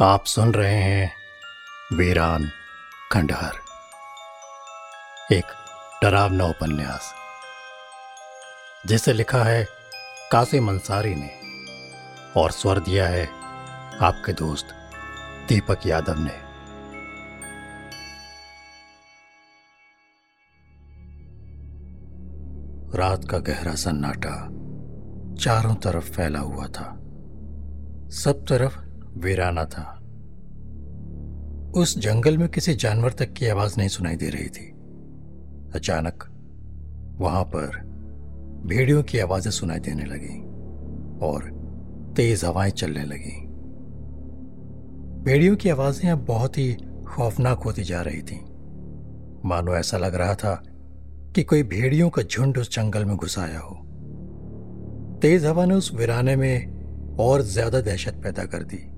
आप सुन रहे हैं वीरान खंडहर। एक डरावना उपन्यास, जिसे लिखा है कासिम अंसारी ने और स्वर दिया है आपके दोस्त दीपक यादव ने। रात का गहरा सन्नाटा चारों तरफ़ फैला हुआ था। सब तरफ़ वीराना था। उस जंगल में किसी जानवर तक की आवाज़ नहीं सुनाई दे रही थी। अचानक वहाँ पर भेड़ियों की आवाज़ें सुनाई देने लगी और तेज हवाएँ चलने लगी। भेड़ियों की आवाज़ें अब बहुत ही खौफनाक होती जा रही थीं। मानो ऐसा लग रहा था कि कोई भेड़ियों का झुंड उस जंगल में घुस आया हो। तेज हवा ने उस वीराने में और ज़्यादा दहशत पैदा कर दी।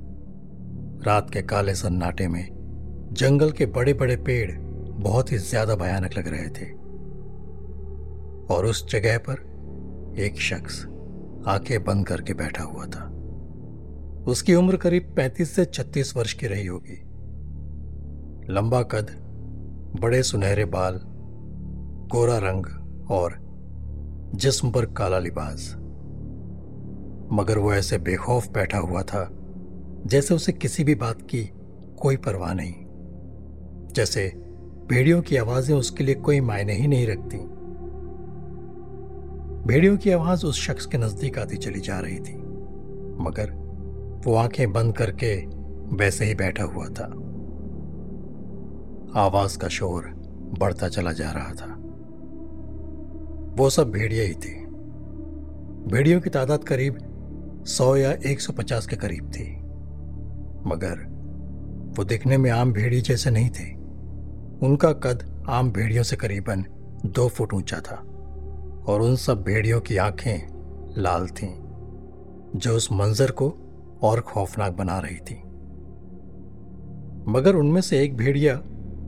रात के काले सन्नाटे में जंगल के बड़े बड़े पेड़ बहुत ही ज़्यादा भयानक लग रहे थे। और उस जगह पर एक शख्स आँखें बंद करके बैठा हुआ था। उसकी उम्र करीब 35 से 36 वर्ष की रही होगी। लंबा कद, बड़े सुनहरे बाल, गोरा रंग और जिस्म पर काला लिबास। मगर वो ऐसे बेखौफ बैठा हुआ था जैसे उसे किसी भी बात की कोई परवाह नहीं। जैसे भेड़ियों की आवाज़ें उसके लिए कोई मायने ही नहीं रखती। भेड़ियों की आवाज़ उस शख्स के नज़दीक आती चली जा रही थी, मगर वो आँखें बंद करके वैसे ही बैठा हुआ था। आवाज़ का शोर बढ़ता चला जा रहा था। वो सब भेड़िया ही थे। भेड़ियों की तादाद करीब 100 या 150 के करीब थी। मगर वो दिखने में आम भेड़ी जैसे नहीं थे। उनका कद आम भेड़ियों से करीबन दो फुट ऊँचा था और उन सब भेड़ियों की आँखें लाल थीं, जो उस मंजर को और खौफनाक बना रही थी। मगर उनमें से एक भेड़िया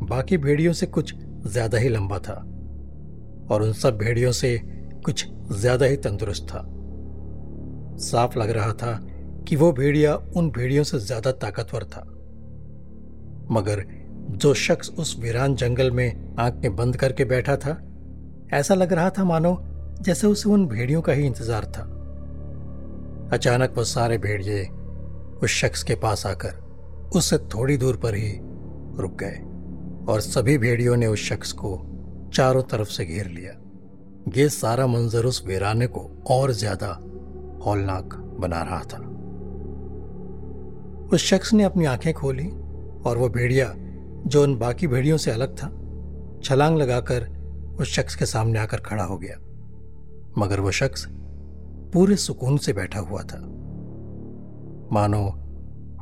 बाकी भेड़ियों से कुछ ज़्यादा ही लंबा था और उन सब भेड़ियों से कुछ ज़्यादा ही तंदुरुस्त था। साफ़ लग रहा था कि वो भेड़िया उन भेड़ियों से ज़्यादा ताकतवर था। मगर जो शख्स उस वीरान जंगल में आँखें बंद करके बैठा था, ऐसा लग रहा था मानो जैसे उसे उन भेड़ियों का ही इंतज़ार था। अचानक वो सारे भेड़िए उस शख्स के पास आकर उससे थोड़ी दूर पर ही रुक गए और सभी भेड़ियों ने उस शख्स को चारों तरफ़ से घेर लिया। ये सारा मंजर उस वीराने को और ज़्यादा हौलनाक बना रहा था। उस शख्स ने अपनी आँखें खोली और वो भेड़िया, जो उन बाकी भेड़ियों से अलग था, छलांग लगाकर उस शख्स के सामने आकर खड़ा हो गया। मगर वो शख्स पूरे सुकून से बैठा हुआ था। मानो,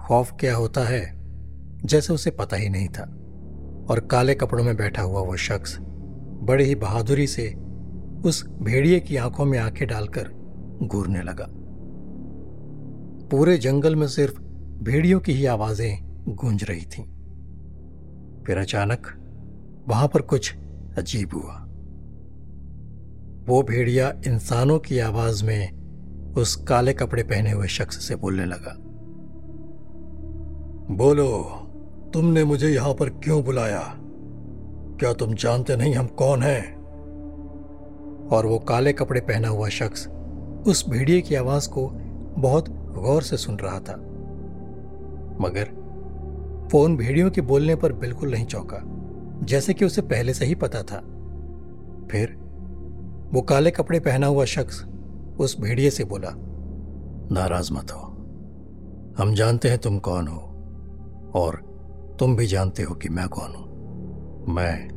खौफ क्या होता है, जैसे उसे पता ही नहीं था। और काले कपड़ों में बैठा हुआ वो शख्स, बड़े ही बहादुरी से उस भेड़िए की आँखों में आँखें डालकर घूरने लगा। पूरे जंगल में सिर्फ़ भेड़ियों की ही आवाज़ें गूंज रही थीं। फिर अचानक वहाँ पर कुछ अजीब हुआ। वो भेड़िया इंसानों की आवाज़ में उस काले कपड़े पहने हुए शख्स से बोलने लगा, बोलो, तुमने मुझे यहाँ पर क्यों बुलाया? क्या तुम जानते नहीं हम कौन हैं? और वो काले कपड़े पहना हुआ शख्स उस भेड़िए की आवाज़ को बहुत गौर से सुन रहा था। मगर वो उन भेड़ियों के बोलने पर बिल्कुल नहीं चौंका, जैसे कि उसे पहले से ही पता था। फिर वो काले कपड़े पहना हुआ शख्स उस भेड़िए से बोला, नाराज़ मत हो। हम जानते हैं तुम कौन हो, और तुम भी जानते हो कि मैं कौन हूँ। मैं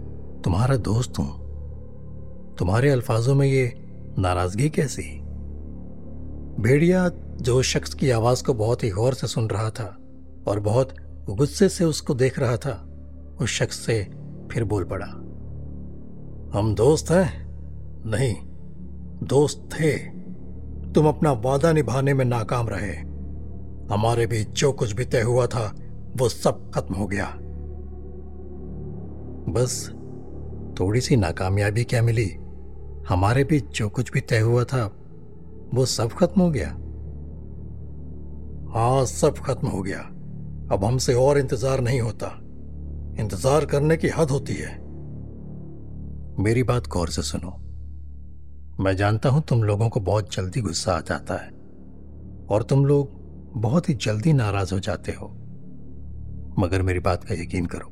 तुम्हारा दोस्त हूँ। तुम्हारे अल्फाजों में ये नाराज़गी कैसी? भेड़िया जो शख्स की आवाज़ को बहुत ही गौर से सुन रहा था और बहुत गुस्से से उसको देख रहा था। उस शख्स से फिर बोल पड़ा, हम दोस्त हैं? नहीं, दोस्त थे। तुम अपना वादा निभाने में नाकाम रहे। हमारे बीच जो कुछ भी तय हुआ था, वो सब खत्म हो गया। बस थोड़ी सी नाकामयाबी क्या मिली? हमारे बीच जो कुछ भी तय हुआ था, वो सब खत्म हो गया? हाँ सब खत्म हो गया। अब हमसे और इंतज़ार नहीं होता। इंतज़ार करने की हद होती है। मेरी बात गौर से सुनो। मैं जानता हूँ तुम लोगों को बहुत जल्दी गुस्सा आ जाता है, और तुम लोग बहुत ही जल्दी नाराज़ हो जाते हो। मगर मेरी बात का यकीन करो,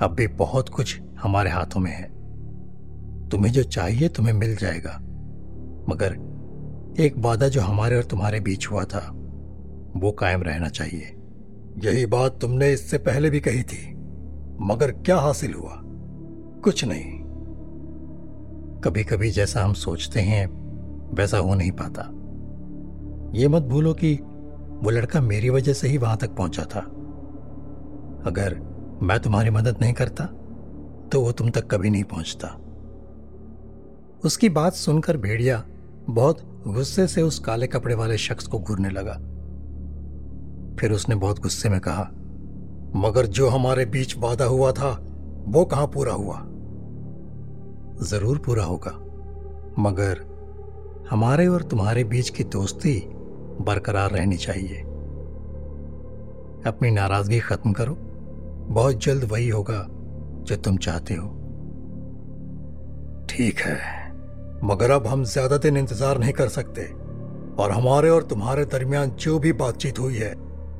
अब भी बहुत कुछ हमारे हाथों में है। तुम्हें जो चाहिए तुम्हें मिल जाएगा, मगर एक वादा जो हमारे और तुम्हारे बीच हुआ था, वो कायम रहना चाहिए। यही बात तुमने इससे पहले भी कही थी, मगर क्या हासिल हुआ? कुछ नहीं। कभी कभी जैसा हम सोचते हैं, वैसा हो नहीं पाता। ये मत भूलो कि वो लड़का मेरी वजह से ही वहाँ तक पहुँचा था। अगर मैं तुम्हारी मदद नहीं करता तो वो तुम तक कभी नहीं पहुँचता। उसकी बात सुनकर भेड़िया बहुत गुस्से से उस काले कपड़े वाले शख्स को घूरने लगा। फिर उसने बहुत गुस्से में कहा, मगर जो हमारे बीच वादा हुआ था, वो कहाँ पूरा हुआ? ज़रूर पूरा होगा, मगर हमारे और तुम्हारे बीच की दोस्ती बरकरार रहनी चाहिए। अपनी नाराज़गी खत्म करो, बहुत जल्द वही होगा जो तुम चाहते हो। ठीक है, मगर अब हम ज़्यादा दिन इंतज़ार नहीं कर सकते और हमारे और तुम्हारे दरमियान जो भी बातचीत हुई है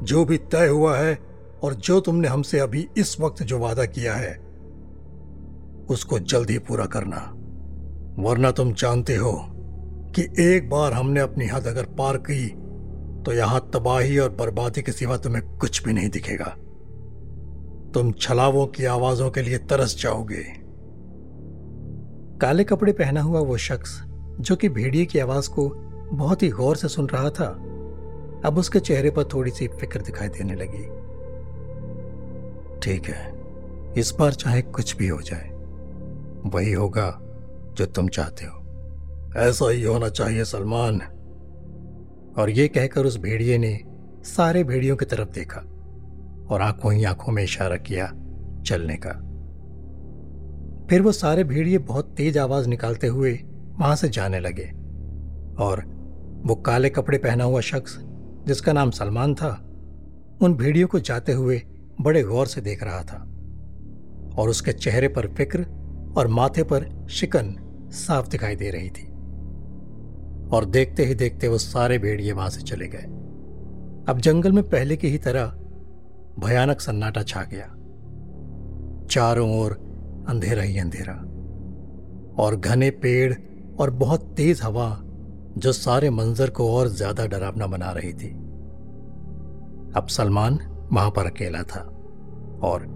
जो भी तय हुआ है और जो तुमने हमसे अभी इस वक्त जो वादा किया है, उसको जल्द पूरा करना। वरना तुम जानते हो कि एक बार हमने अपनी हद अगर पार की तो यहाँ तबाही और बर्बादी के सिवा तुम्हें कुछ भी नहीं दिखेगा। तुम छलावों की आवाजों के लिए तरस जाओगे। काले कपड़े पहना हुआ वो शख्स, जो कि भेड़िए की आवाज़ को बहुत ही गौर से सुन रहा था अब उसके चेहरे पर थोड़ी सी फ़िक्र दिखाई देने लगी। ठीक है, इस बार चाहे कुछ भी हो जाए, वही होगा जो तुम चाहते हो। ऐसा ही होना चाहिए, सलमान। और ये कहकर उस भेड़िए ने सारे भेड़ियों की तरफ़ देखा और आँखों ही आँखों में इशारा किया चलने का। फिर वो सारे भेड़िए बहुत तेज आवाज़ निकालते हुए वहाँ से जाने लगे और वो काले कपड़े पहना हुआ शख्स जिसका नाम सलमान था, उन भेड़ियों को जाते हुए बड़े गौर से देख रहा था। और उसके चेहरे पर फ़िक्र और माथे पर शिकन साफ़ दिखाई दे रही थी। और देखते ही देखते वो सारे भेड़िए वहाँ से चले गए। अब जंगल में पहले की ही तरह भयानक सन्नाटा छा गया। चारों ओर अंधेरा ही अंधेरा। और घने पेड़ और बहुत तेज हवा जो सारे मंजर को और ज़्यादा डरावना बना रही थी। अब सलमान वहाँ पर अकेला था और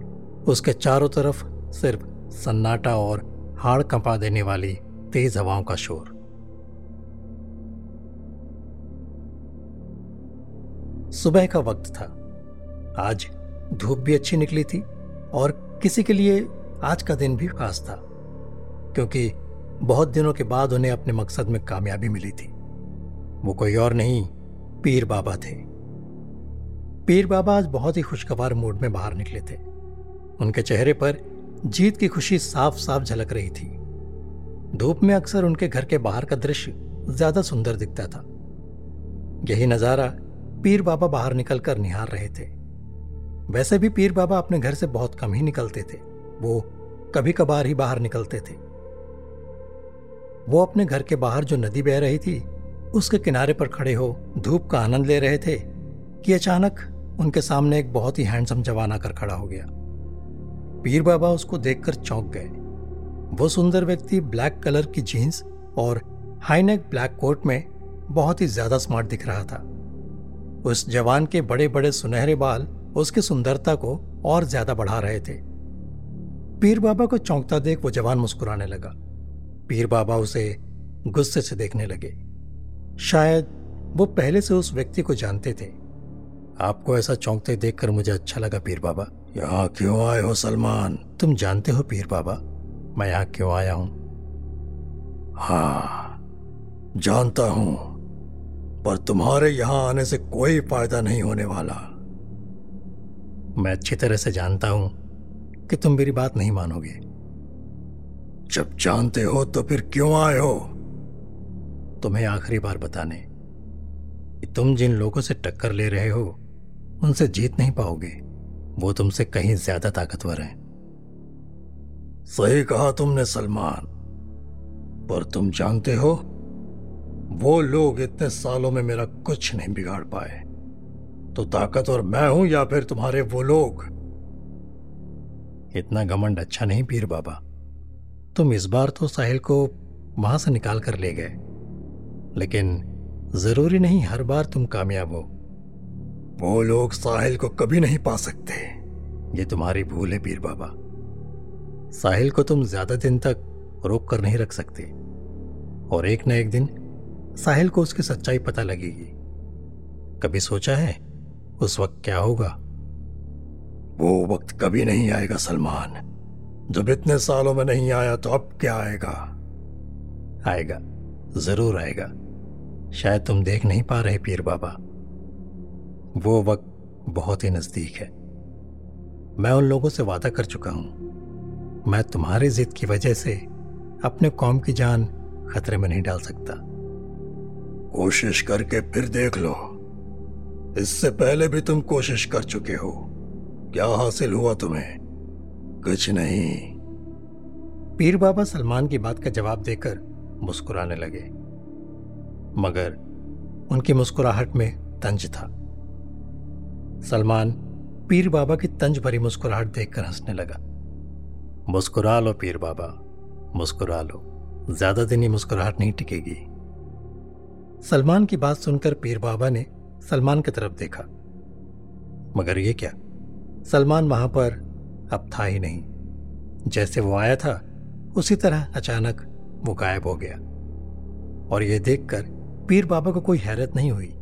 उसके चारों तरफ़ सिर्फ़ सन्नाटा और हाड़ कंपा देने वाली तेज हवाओं का शोर। सुबह का वक्त था। आज धूप भी अच्छी निकली थी और किसी के लिए आज का दिन भी खास था, क्योंकि बहुत दिनों के बाद उन्हें अपने मकसद में कामयाबी मिली थी। वो कोई और नहीं, पीर बाबा थे। पीर बाबा आज बहुत ही खुशगवार मूड में बाहर निकले थे। उनके चेहरे पर जीत की खुशी साफ़ साफ़ झलक रही थी। धूप में अक्सर उनके घर के बाहर का दृश्य ज़्यादा सुंदर दिखता था। यही नज़ारा पीर बाबा बाहर निकलकर निहार रहे थे। वैसे भी पीर बाबा अपने घर से बहुत कम ही निकलते थे। वो कभी कभार ही बाहर निकलते थे। वो अपने घर के बाहर जो नदी बह रही थी उसके किनारे पर खड़े हो धूप का आनंद ले रहे थे कि अचानक उनके सामने एक बहुत ही हैंडसम जवान आकर खड़ा हो गया। पीर बाबा उसको देखकर चौंक गए। वो सुंदर व्यक्ति ब्लैक कलर की जीन्स और हाईनेक ब्लैक कोट में बहुत ही ज़्यादा स्मार्ट दिख रहा था। उस जवान के बड़े बड़े सुनहरे बाल उसकी सुंदरता को और ज़्यादा बढ़ा रहे थे। पीर बाबा को चौंकता देख वो जवान मुस्कुराने लगा। पीर बाबा उसे गुस्से से देखने लगे। शायद वो पहले से उस व्यक्ति को जानते थे। आपको ऐसा चौंकते देखकर मुझे अच्छा लगा पीर बाबा। यहाँ क्यों आए हो सलमान? तुम जानते हो पीर बाबा? मैं यहाँ क्यों आया हूँ? हाँ जानता हूँ, पर तुम्हारे यहाँ आने से कोई फ़ायदा नहीं होने वाला। मैं अच्छी तरह से जानता हूँ कि तुम मेरी बात नहीं मानोगे। जब जानते हो तो फिर क्यों आए हो? तुम्हें आखिरी बार बताने कि तुम जिन लोगों से टक्कर ले रहे हो, उनसे जीत नहीं पाओगे। वो तुमसे कहीं ज़्यादा ताकतवर हैं। सही कहा तुमने, सलमान। पर तुम जानते हो, वो लोग इतने सालों में मेरा कुछ नहीं बिगाड़ पाए। तो ताकतवर मैं हूँ या फिर तुम्हारे वो लोग? इतना घमंड अच्छा नहीं पीर बाबा। तुम इस बार तो साहिल को वहाँ से निकाल कर ले गए। लेकिन ज़रूरी नहीं हर बार तुम कामयाब हो। वो लोग साहिल को कभी नहीं पा सकते। ये तुम्हारी भूल है पीर बाबा। साहिल को तुम ज़्यादा दिन तक रोक कर नहीं रख सकते। और एक न एक दिन साहिल को उसकी सच्चाई पता लगेगी। कभी सोचा है उस वक्त क्या होगा? वो वक्त कभी नहीं आएगा सलमान। जब इतने सालों में नहीं आया तो अब क्या आएगा? आएगा ज़रूर आएगा। शायद तुम देख नहीं पा रहे पीर बाबा। वो वक्त बहुत ही नज़दीक है। मैं उन लोगों से वादा कर चुका हूँ। मैं तुम्हारी जिद की वजह से अपने कौम की जान खतरे में नहीं डाल सकता। कोशिश करके फिर देख लो। इससे पहले भी तुम कोशिश कर चुके हो। क्या हासिल हुआ तुम्हें? कुछ नहीं। पीर बाबा सलमान की बात का जवाब देकर मुस्कुराने लगे। मगर उनकी मुस्कुराहट में तंज था। सलमान पीर बाबा की तंज भरी मुस्कुराहट देखकर हंसने लगा। मुस्कुरा लो पीर बाबा, मुस्कुरा लो। ज़्यादा दिन ही मुस्कुराहट नहीं टिकेगी। सलमान की बात सुनकर पीर बाबा ने सलमान की तरफ़ देखा। मगर ये क्या? सलमान वहाँ पर अब था ही नहीं। जैसे वो आया था, उसी तरह अचानक वो गायब हो गया। और ये देखकर पीर बाबा को कोई हैरत नहीं हुई।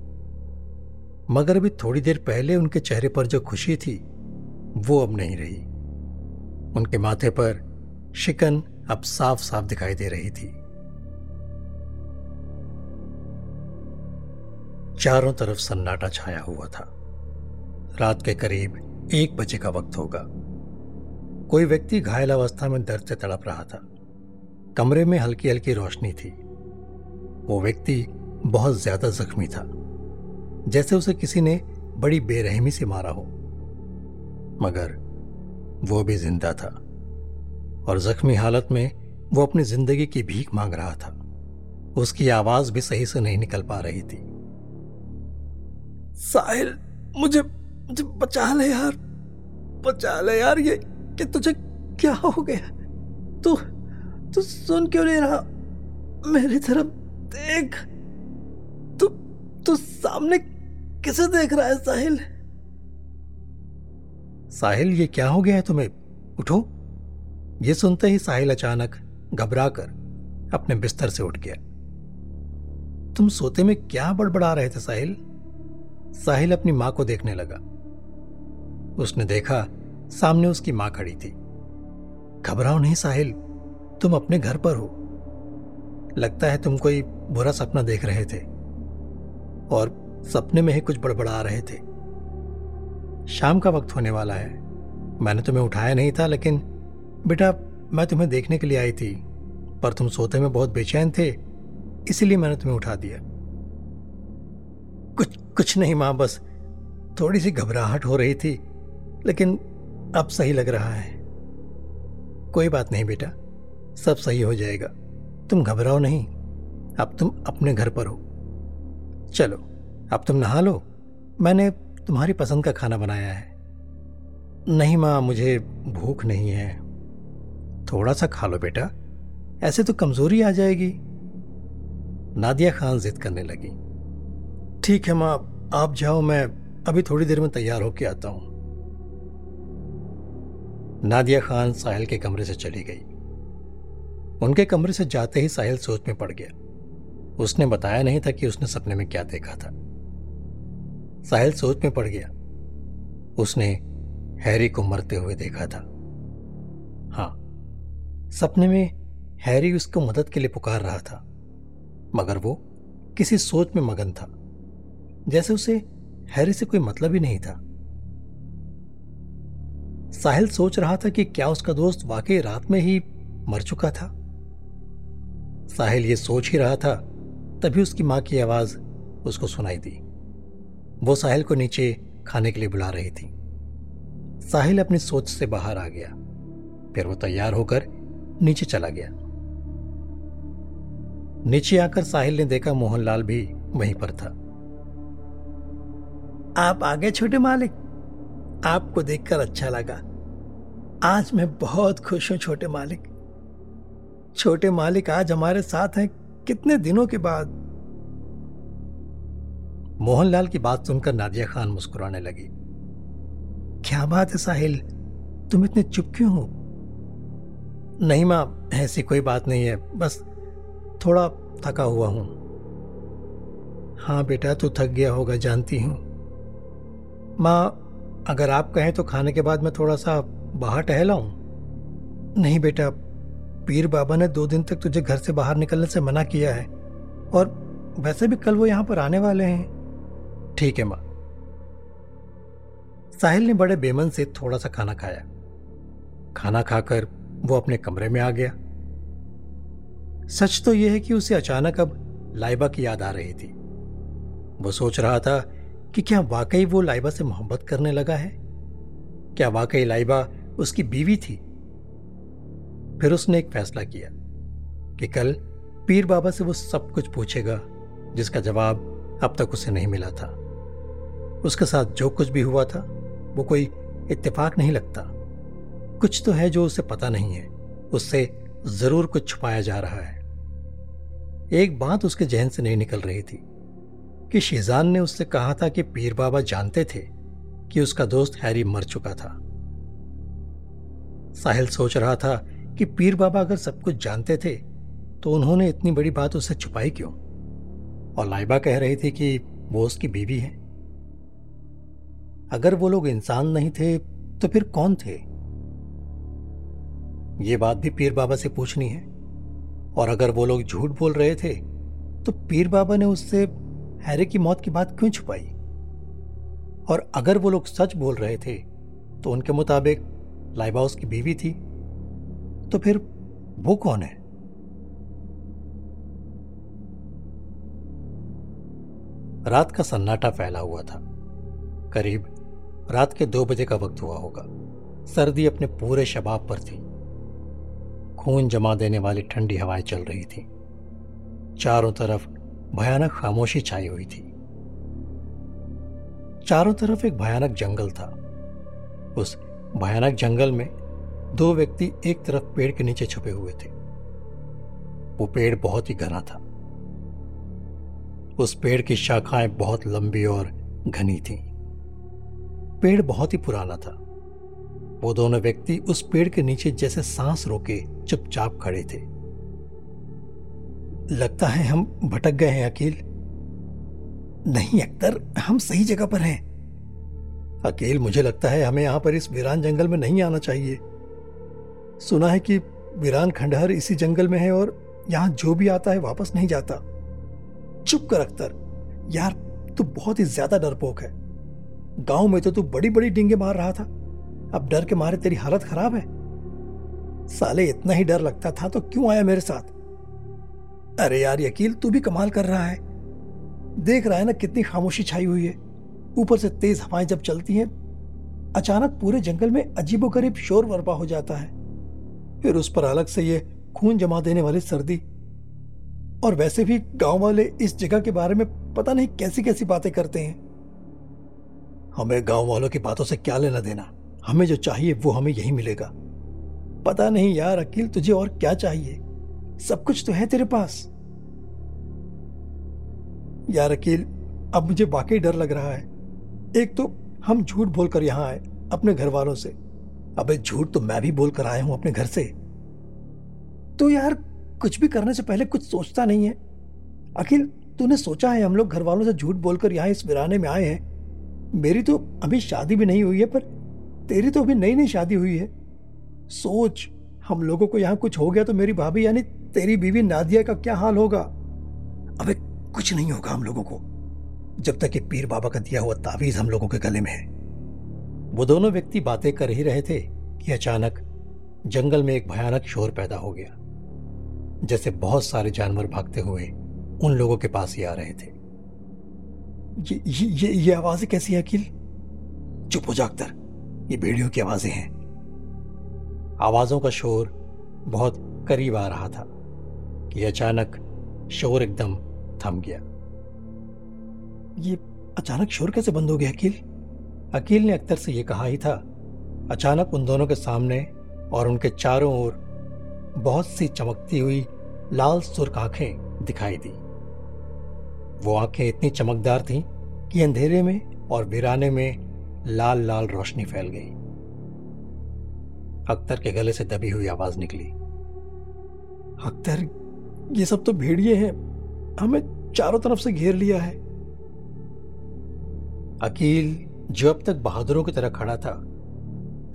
मगर अभी थोड़ी देर पहले उनके चेहरे पर जो खुशी थी, वो अब नहीं रही। उनके माथे पर शिकन अब साफ़ साफ़ दिखाई दे रही थी। चारों तरफ़ सन्नाटा छाया हुआ था। रात के करीब एक बजे का वक्त होगा। कोई व्यक्ति घायल अवस्था में दर्द से तड़प रहा था। कमरे में हल्की हल्की रोशनी थी। वो व्यक्ति बहुत ज़्यादा जख्मी था, जैसे उसे किसी ने बड़ी बेरहमी से मारा हो। मगर वो भी ज़िंदा था और जख्मी हालत में वो अपनी ज़िंदगी की भीख मांग रहा था। उसकी आवाज़ भी सही से नहीं निकल पा रही थी। साहिल, मुझे मुझे बचा ले यार, बचा ले यार ये कि तुझे क्या हो गया? तू तू सुन क्यों नहीं रहा? मेरी तरफ़ देख। तू सामने किसे देख रहा है साहिल? साहिल, ये क्या हो गया है तुम्हें? उठो। ये सुनते ही साहिल अचानक घबराकर अपने बिस्तर से उठ गया। तुम सोते में क्या बड़बड़ा रहे थे साहिल? साहिल अपनी माँ को देखने लगा। उसने देखा सामने उसकी माँ खड़ी थी। घबराओ नहीं साहिल, तुम अपने घर पर हो। लगता है तुम कोई बुरा सपना देख रहे थे। और सपने में ही कुछ बड़बड़ा रहे थे। शाम का वक्त होने वाला है। मैंने तुम्हें उठाया नहीं था, लेकिन बेटा, मैं तुम्हें देखने के लिए आई थी, पर तुम सोते में बहुत बेचैन थे, इसीलिए मैंने तुम्हें उठा दिया। कुछ कुछ नहीं माँ, बस थोड़ी सी घबराहट हो रही थी, लेकिन अब सही लग रहा है। कोई बात नहीं बेटा, सब सही हो जाएगा। तुम घबराओ नहीं, अब तुम अपने घर पर हो। चलो, अब तुम नहा लो। मैंने तुम्हारी पसंद का खाना बनाया है। नहीं माँ, मुझे भूख नहीं है। थोड़ा सा खा लो बेटा, ऐसे तो कमज़ोरी आ जाएगी। नादिया खान जिद करने लगी। ठीक है माँ, आप जाओ, मैं अभी थोड़ी देर में तैयार होके आता हूँ। नादिया खान साहिल के कमरे से चली गई। उनके कमरे से जाते ही साहिल सोच में पड़ गया। उसने बताया नहीं था कि उसने सपने में क्या देखा था। साहिल सोच में पड़ गया। उसने हैरी को मरते हुए देखा था। हाँ सपने में हैरी उसको मदद के लिए पुकार रहा था, मगर वो किसी सोच में मगन था, जैसे उसे हैरी से कोई मतलब ही नहीं था। साहिल सोच रहा था कि क्या उसका दोस्त वाकई रात में ही मर चुका था। साहिल ये सोच ही रहा था तभी उसकी माँ की आवाज़ उसको सुनाई दी। वो साहिल को नीचे खाने के लिए बुला रही थी। साहिल अपनी सोच से बाहर आ गया। फिर वो तैयार होकर नीचे चला गया। नीचे आकर साहिल ने देखा मोहनलाल भी वहीं पर था। आप आ गए छोटे मालिक, आपको देखकर अच्छा लगा। आज मैं बहुत खुश हूँ छोटे मालिक। छोटे मालिक आज हमारे साथ हैं कितने दिनों के बाद? मोहनलाल की बात सुनकर नादिया खान मुस्कुराने लगी। क्या बात है साहिल? तुम इतने चुप क्यों हो? नहीं माँ, ऐसी कोई बात नहीं है। बस थोड़ा थका हुआ हूँ। हाँ बेटा, तू थक गया होगा, जानती हूँ। माँ, अगर आप कहें तो खाने के बाद मैं थोड़ा सा बाहर टहलाऊं। नहीं बेटा पीर बाबा ने दो दिन तक तुझे घर से बाहर निकलने से मना किया है। और वैसे भी कल वो यहाँ पर आने वाले हैं। ठीक है माँ। साहिल ने बड़े बेमन से थोड़ा सा खाना खाया। खाना खाकर वो अपने कमरे में आ गया। सच तो यह है कि उसे अचानक अब लाइबा की याद आ रही थी। वो सोच रहा था कि क्या वाकई वो लाइबा से मोहब्बत करने लगा है? क्या वाकई लाइबा उसकी बीवी थी? फिर उसने एक फैसला किया कि कल पीर बाबा से वो सब कुछ पूछेगा, जिसका जवाब अब तक उसे नहीं मिला था। उसके साथ जो कुछ भी हुआ था, वो कोई इत्तेफाक नहीं लगता। कुछ तो है जो उसे पता नहीं है, उससे ज़रूर कुछ छुपाया जा रहा है। एक बात उसके जहन से नहीं निकल रही थी कि शेजान ने उससे कहा था कि पीर बाबा जानते थे कि उसका दोस्त हैरी मर चुका था। साहिल सोच रहा था कि पीर बाबा अगर सब कुछ जानते थे तो उन्होंने इतनी बड़ी बात उसे छुपाई क्यों? और लाइबा कह रही थी कि वो उसकी बीवी है। अगर वो लोग इंसान नहीं थे तो फिर कौन थे? ये बात भी पीर बाबा से पूछनी है। और अगर वो लोग झूठ बोल रहे थे तो पीर बाबा ने उससे हैरे की मौत की बात क्यों छुपाई? और अगर वो लोग सच बोल रहे थे तो उनके मुताबिक लाइबा उसकी बीवी थी। तो फिर वो कौन है? रात का सन्नाटा फैला हुआ था। करीब रात के दो बजे का वक्त हुआ होगा। सर्दी अपने पूरे शबाब पर थी। खून जमा देने वाली ठंडी हवाएँ चल रही थी। चारों तरफ़ भयानक खामोशी छाई हुई थी। चारों तरफ़ एक भयानक जंगल था। उस भयानक जंगल में दो व्यक्ति एक तरफ़ पेड़ के नीचे छुपे हुए थे। वो पेड़ बहुत ही घना था। उस पेड़ की शाखाएँ बहुत लंबी और घनी थीं। पेड़ बहुत ही पुराना था। वो दोनों व्यक्ति उस पेड़ के नीचे जैसे सांस रोके चुपचाप खड़े थे। लगता है हम भटक गए हैं, अकील। नहीं, अख्तर, हम सही जगह पर हैं। अकेल, मुझे लगता है हमें यहाँ पर इस वीरान जंगल में नहीं आना चाहिए। सुना है कि वीरान खंडहर इसी जंगल में है और यहाँ जो भी आता है वापस नहीं जाता। चुप कर अख्तर। यार, तू बहुत ही ज़्यादा डरपोक है। गाँव में तो तू बड़ी बड़ी डिंगे मार रहा था। अब डर के मारे तेरी हालत खराब है। साले, इतना ही डर लगता था तो क्यों आया मेरे साथ? अरे यार यकील तू भी कमाल कर रहा है। देख रहा है ना कितनी खामोशी छाई हुई है। ऊपर से तेज हवाएँ जब चलती हैं, अचानक पूरे जंगल में अजीबोगरीब शोर वर्पा हो जाता है। फिर उस पर अलग से ये खून जमा देने वाली सर्दी। और वैसे भी गाँव वाले इस जगह के बारे में पता नहीं कैसी कैसी बातें करते हैं। हमें गाँव वालों की बातों से क्या लेना देना? हमें जो चाहिए वो हमें यही मिलेगा। पता नहीं यार, अकील, तुझे और क्या चाहिए? सब कुछ तो है तेरे पास। यार, अकील, अब मुझे वाकई डर लग रहा है। एक तो हम झूठ बोलकर यहाँ आए, अपने घर वालों से। अबे झूठ तो मैं भी बोलकर आया हूँ अपने घर से। तो यार, कुछ भी करने से पहले कुछ सोचता नहीं है। अखिल, तूने सोचा है हम लोग घर वालों से झूठ बोलकर यहाँ इस वीराने में आए हैं? मेरी तो अभी शादी भी नहीं हुई है, पर तेरी तो अभी नई नई शादी हुई है। सोच, हम लोगों को यहाँ कुछ हो गया तो मेरी भाभी यानी तेरी बीवी नादिया का क्या हाल होगा? अबे, कुछ नहीं होगा हम लोगों को। जब तक ये पीर बाबा का दिया हुआ तावीज हम लोगों के गले में है। वो दोनों व्यक्ति बातें कर ही रहे थे कि अचानक जंगल में एक भयानक शोर पैदा हो गया जैसे बहुत सारे जानवर भागते हुए उन लोगों के पास ही आ रहे थे। ये ये ये, ये आवाज़ें कैसी है अखिल चुप हो जा अख्तर। ये भेड़ियों की आवाज़ें हैं। आवाजों का शोर बहुत करीब आ रहा था कि अचानक शोर एकदम थम गया। ये अचानक शोर कैसे बंद हो गया अकील? अकील ने अख्तर से यह कहा ही था, अचानक उन दोनों के सामने और उनके चारों ओर बहुत सी चमकती हुई लाल सुर्ख आँखें दिखाई दी। वो आँखें इतनी चमकदार थीं कि अंधेरे में और वीराने में लाल लाल रोशनी फैल गई। अख्तर के गले से दबी हुई आवाज़ निकली। अख्तर ये सब तो भेड़िए हैं। हमें चारों तरफ़ से घेर लिया है। अकील जो अब तक बहादुरों की तरह खड़ा था,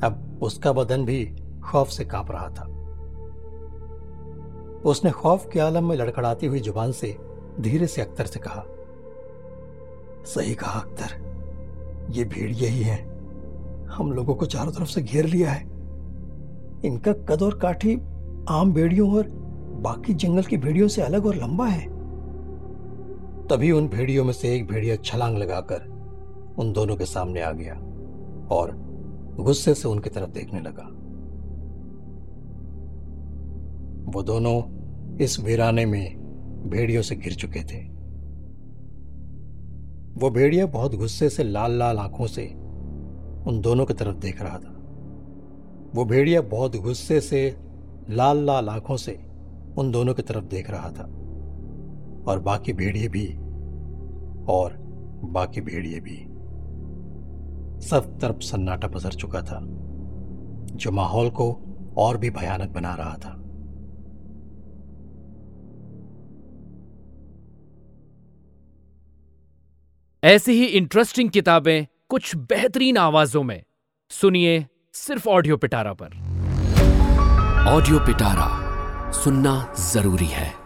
अब उसका बदन भी खौफ से काँप रहा था। उसने खौफ के आलम में लड़खड़ाती हुई ज़ुबान से धीरे से अख्तर से कहा, सही कहा, अख्तर। ये भीड़ यही है। हम लोगों को चारों तरफ़ से घेर लिया है। इनका कद और काठी आम भेड़ियों और बाकी जंगल की भेड़ियों से अलग और लंबा है। तभी उन भेड़ियों में से एक भेड़िया छलांग लगाकर उन दोनों के सामने आ गया और गुस्से से उनकी तरफ़ देखने लगा। वो दोनों इस वीराने में भेड़ियों से घिर चुके थे। वो भेड़िया बहुत गुस्से से लाल लाल आँखों से उन दोनों की तरफ़ देख रहा था। वो भेड़िया बहुत गुस्से से लाल लाल आँखों से उन दोनों की तरफ़ देख रहा था और बाकी भेड़िए भी और बाकी भेड़िए भी। सब तरफ़ सन्नाटा पसर चुका था जो माहौल को और भी भयानक बना रहा था। ऐसी ही इंटरेस्टिंग किताबें कुछ बेहतरीन आवाजों में। सुनिए सिर्फ़ ऑडियो पिटारा पर। ऑडियो पिटारा सुनना ज़रूरी है।